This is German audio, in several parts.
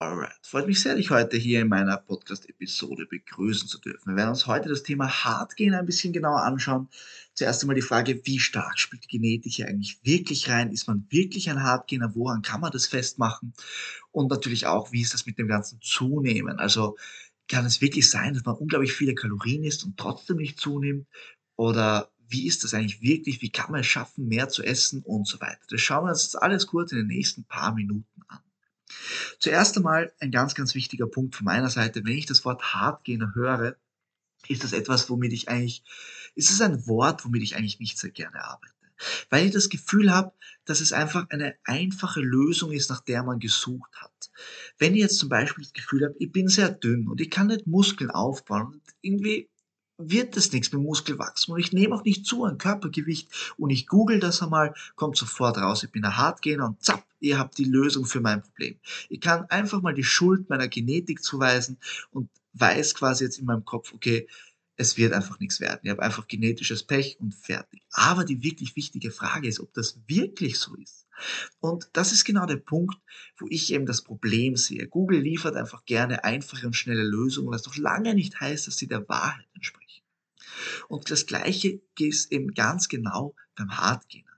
Alright, freut mich sehr, dich heute hier in meiner Podcast-Episode begrüßen zu dürfen. Wir werden uns heute das Thema Hardgehen ein bisschen genauer anschauen. Zuerst einmal die Frage, wie stark spielt die Genetik hier eigentlich wirklich rein? Ist man wirklich ein Hardgainer? Woran kann man das festmachen? Und natürlich auch, wie ist das mit dem ganzen Zunehmen? Also kann es wirklich sein, dass man unglaublich viele Kalorien isst und trotzdem nicht zunimmt? Oder wie ist das eigentlich wirklich? Wie kann man es schaffen, mehr zu essen und so weiter? Das schauen wir uns jetzt alles kurz in den nächsten paar Minuten an. Zuerst einmal ein ganz, ganz wichtiger Punkt von meiner Seite. Wenn ich das Wort Hardgainer höre, ist das etwas, womit ich eigentlich, ist es ein Wort, womit ich eigentlich nicht sehr gerne arbeite. Weil ich das Gefühl habe, dass es einfach eine einfache Lösung ist, nach der man gesucht hat. Wenn ich jetzt zum Beispiel das Gefühl habe, ich bin sehr dünn und ich kann nicht Muskeln aufbauen und irgendwie wird das nichts mit Muskelwachstum. Und ich nehme auch nicht zu an Körpergewicht und ich google das einmal, kommt sofort raus, ich bin ein Hartgänger und zapp, ihr habt die Lösung für mein Problem. Ich kann einfach mal die Schuld meiner Genetik zuweisen und weiß quasi jetzt in meinem Kopf, okay, es wird einfach nichts werden. Ich habe einfach genetisches Pech und fertig. Aber die wirklich wichtige Frage ist, ob das wirklich so ist. Und das ist genau der Punkt, wo ich eben das Problem sehe. Google liefert einfach gerne einfache und schnelle Lösungen, was doch lange nicht heißt, dass sie der Wahrheit entsprechen. Und das Gleiche ist eben ganz genau beim Hardgainer.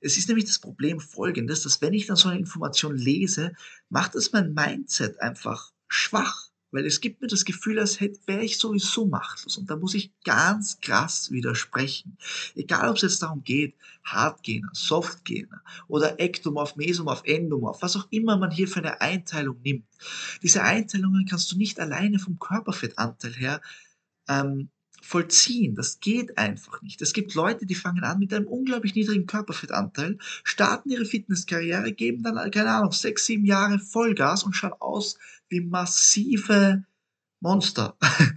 Es ist nämlich das Problem folgendes, dass wenn ich dann so eine Information lese, macht es mein Mindset einfach schwach, weil es gibt mir das Gefühl, als wäre ich sowieso machtlos. Und da muss ich ganz krass widersprechen. Egal, ob es jetzt darum geht, Hardgainer, Softgainer oder Ektomorph, Mesomorph, Endomorph, was auch immer man hier für eine Einteilung nimmt. Diese Einteilungen kannst du nicht alleine vom Körperfettanteil her ähm, vollziehen. Das geht einfach nicht. Es gibt Leute, die fangen an mit einem unglaublich niedrigen Körperfettanteil, starten ihre Fitnesskarriere, geben dann, keine Ahnung, sechs, sieben Jahre Vollgas und schauen aus wie massive Monster.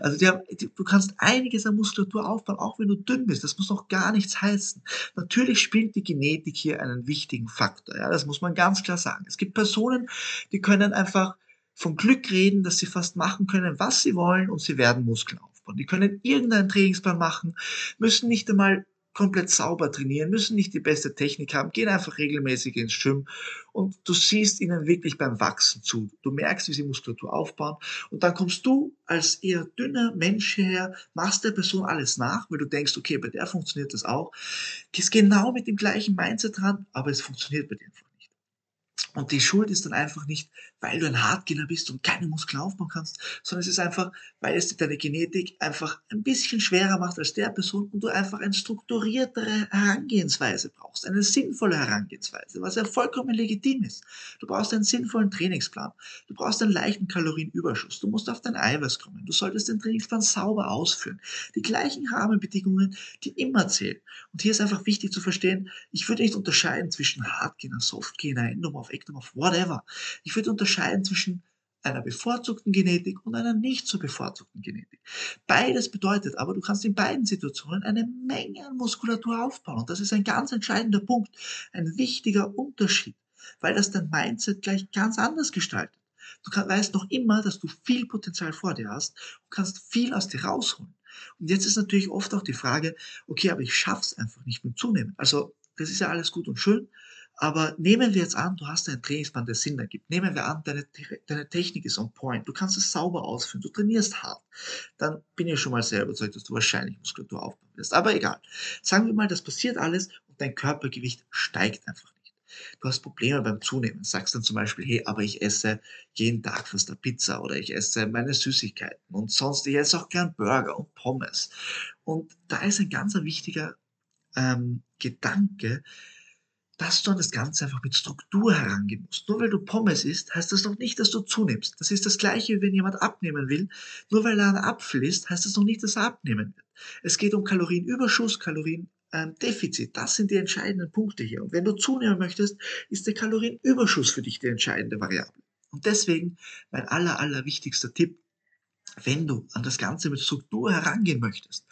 Also die haben, die, du kannst einiges an Muskulatur aufbauen, auch wenn du dünn bist. Das muss noch gar nichts heißen. Natürlich spielt die Genetik hier einen wichtigen Faktor. Ja, das muss man ganz klar sagen. Es gibt Personen, die können einfach von Glück reden, dass sie fast machen können, was sie wollen und sie werden Muskeln auf aufbauen. Die können irgendeinen Trainingsplan machen, müssen nicht einmal komplett sauber trainieren, müssen nicht die beste Technik haben, gehen einfach regelmäßig ins Gym und du siehst ihnen wirklich beim Wachsen zu. Du merkst, wie sie Muskulatur aufbauen und dann kommst du als eher dünner Mensch hierher, machst der Person alles nach, weil du denkst, okay, bei der funktioniert das auch, gehst genau mit dem gleichen Mindset dran, aber es funktioniert bei dir einfach und die Schuld ist dann einfach nicht, weil du ein Hartgänger bist und keine Muskeln aufbauen kannst, sondern es ist einfach, weil es deine Genetik einfach ein bisschen schwerer macht als der Person und du einfach eine strukturiertere Herangehensweise brauchst, eine sinnvolle Herangehensweise, was ja vollkommen legitim ist. Du brauchst einen sinnvollen Trainingsplan, du brauchst einen leichten Kalorienüberschuss, du musst auf dein Eiweiß kommen, du solltest den Trainingsplan sauber ausführen. Die gleichen Rahmenbedingungen, die immer zählen. Und hier ist einfach wichtig zu verstehen, ich würde nicht unterscheiden zwischen Hardgainer, Softgainer, Endomorph, Ektomorph, whatever. Ich würde unterscheiden zwischen einer bevorzugten Genetik und einer nicht so bevorzugten Genetik. Beides bedeutet aber, du kannst in beiden Situationen eine Menge an Muskulatur aufbauen. Und das ist ein ganz entscheidender Punkt, ein wichtiger Unterschied, weil das dein Mindset gleich ganz anders gestaltet. Du weißt noch immer, dass du viel Potenzial vor dir hast und kannst viel aus dir rausholen. Und jetzt ist natürlich oft auch die Frage, okay, aber ich schaff's einfach nicht mit Zunehmen. Also, das ist ja alles gut und schön, aber nehmen wir jetzt an, du hast einen Trainingsplan, der Sinn ergibt. Nehmen wir an, deine, deine Technik ist on point. Du kannst es sauber ausführen. Du trainierst hart. Dann bin ich schon mal sehr überzeugt, dass du wahrscheinlich Muskulatur aufbauen wirst. Aber egal. Sagen wir mal, das passiert alles und dein Körpergewicht steigt einfach nicht. Du hast Probleme beim Zunehmen. Sagst dann zum Beispiel, hey, aber ich esse jeden Tag fast eine Pizza oder ich esse meine Süßigkeiten und sonst, ich esse auch gern Burger und Pommes. Und da ist ein ganz wichtiger ähm, Gedanke, dass du an das Ganze einfach mit Struktur herangehen musst. Nur weil du Pommes isst, heißt das noch nicht, dass du zunimmst. Das ist das gleiche, wenn jemand abnehmen will. Nur weil er einen Apfel isst, heißt das noch nicht, dass er abnehmen wird. Es geht um Kalorienüberschuss, Kaloriendefizit. Das sind die entscheidenden Punkte hier. Und wenn du zunehmen möchtest, ist der Kalorienüberschuss für dich die entscheidende Variable. Und deswegen mein aller, aller wichtigster Tipp, wenn du an das Ganze mit Struktur herangehen möchtest,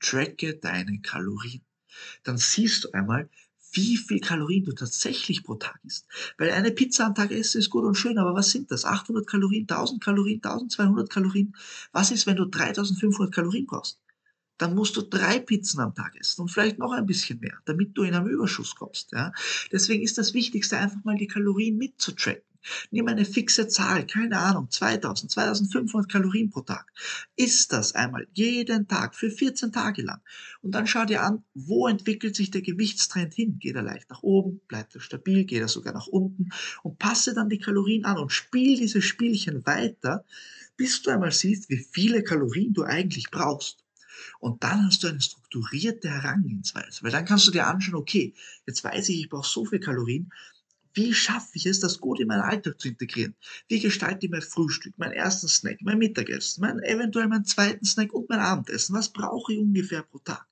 tracke deine Kalorien. Dann siehst du einmal, wie viel Kalorien du tatsächlich pro Tag isst. Weil eine Pizza am Tag essen ist gut und schön, aber was sind das? 800 Kalorien, 1000 Kalorien, 1200 Kalorien? Was ist, wenn du 3500 Kalorien brauchst? Dann musst du drei Pizzen am Tag essen und vielleicht noch ein bisschen mehr, damit du in einen Überschuss kommst. Ja? Deswegen ist das Wichtigste einfach mal die Kalorien mitzutracken. Nimm eine fixe Zahl, keine Ahnung, 2000, 2500 Kalorien pro Tag. Isst das einmal jeden Tag für 14 Tage lang. Und dann schau dir an, wo entwickelt sich der Gewichtstrend hin? Geht er leicht nach oben? Bleibt er stabil? Geht er sogar nach unten? Und passe dann die Kalorien an und spiel diese Spielchen weiter, bis du einmal siehst, wie viele Kalorien du eigentlich brauchst. Und dann hast du eine strukturierte Herangehensweise, weil dann kannst du dir anschauen, okay, jetzt weiß ich, ich brauche so viel Kalorien, wie schaffe ich es, das gut in meinen Alltag zu integrieren? Wie gestalte ich mein Frühstück, meinen ersten Snack, mein Mittagessen, mein, eventuell meinen zweiten Snack und mein Abendessen? Was brauche ich ungefähr pro Tag?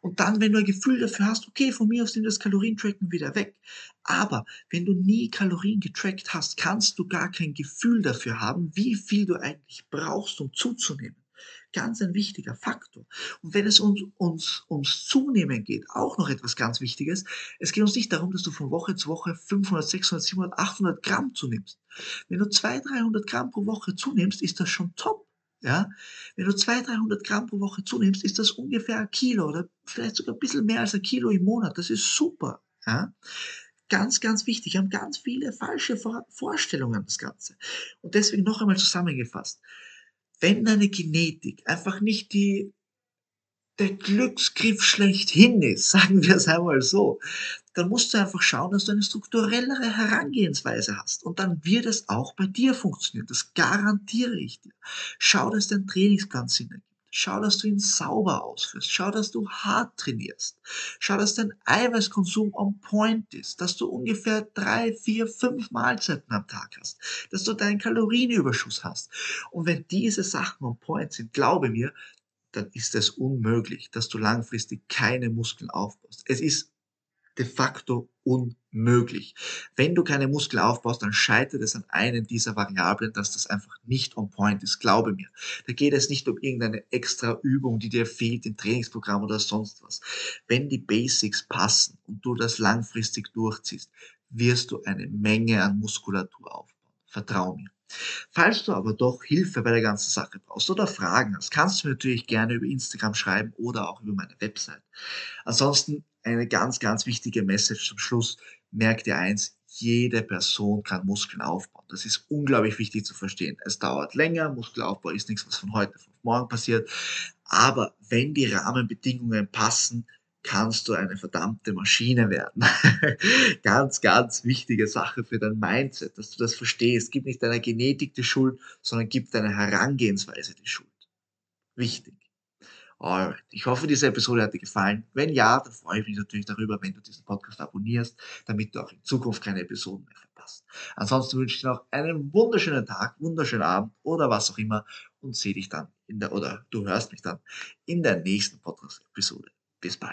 Und dann, wenn du ein Gefühl dafür hast, okay, von mir aus nimm das Kalorientracken wieder weg. Aber wenn du nie Kalorien getrackt hast, kannst du gar kein Gefühl dafür haben, wie viel du eigentlich brauchst, um zuzunehmen ganz ein wichtiger Faktor. Und wenn es uns, uns ums Zunehmen geht, auch noch etwas ganz Wichtiges, es geht uns nicht darum, dass du von Woche zu Woche 500, 600, 700, 800 Gramm zunimmst. Wenn du 200, 300 Gramm pro Woche zunimmst, ist das schon top. Ja, wenn du 200, 300 Gramm pro Woche zunimmst, ist das ungefähr ein Kilo oder vielleicht sogar ein bisschen mehr als ein Kilo im Monat. Das ist super. Ja, ganz, ganz wichtig. Wir haben ganz viele falsche Vorstellungen an das Ganze. Und deswegen noch einmal zusammengefasst wenn deine Genetik einfach nicht die, der Glücksgriff schlechthin ist, sagen wir es einmal so, dann musst du einfach schauen, dass du eine strukturellere Herangehensweise hast. Und dann wird es auch bei dir funktionieren. Das garantiere ich dir. Schau, dass dein Trainingsplan Sinn ergibt. Schau, dass du ihn sauber ausführst. Schau, dass du hart trainierst. Schau, dass dein Eiweißkonsum on point ist. Dass du ungefähr drei, vier, fünf Mahlzeiten am Tag hast. Dass du deinen Kalorienüberschuss hast. Und wenn diese Sachen on point sind, glaube mir, dann ist es unmöglich, dass du langfristig keine Muskeln aufbaust. Es ist de facto unmöglich. Wenn du keine Muskeln aufbaust, dann scheitert es an einen dieser Variablen, dass das einfach nicht on point ist. Glaube mir. Da geht es nicht um irgendeine extra Übung, die dir fehlt im Trainingsprogramm oder sonst was. Wenn die Basics passen und du das langfristig durchziehst, wirst du eine Menge an Muskulatur aufbauen. Vertrau mir. Falls du aber doch Hilfe bei der ganzen Sache brauchst oder Fragen hast, kannst du mir natürlich gerne über Instagram schreiben oder auch über meine Website. Ansonsten eine ganz, ganz wichtige Message zum Schluss. Merk dir eins, jede Person kann Muskeln aufbauen. Das ist unglaublich wichtig zu verstehen. Es dauert länger, Muskelaufbau ist nichts, was von heute auf morgen passiert. Aber wenn die Rahmenbedingungen passen, kannst du eine verdammte Maschine werden. ganz, ganz wichtige Sache für dein Mindset, dass du das verstehst. Gib nicht deiner Genetik die Schuld, sondern gib deiner Herangehensweise die Schuld. Wichtig. Alright. Ich hoffe, diese Episode hat dir gefallen. Wenn ja, dann freue ich mich natürlich darüber, wenn du diesen Podcast abonnierst, damit du auch in Zukunft keine Episoden mehr verpasst. Ansonsten wünsche ich dir noch einen wunderschönen Tag, wunderschönen Abend oder was auch immer und sehe dich dann in der, oder du hörst mich dann in der nächsten Podcast-Episode. Bis bald.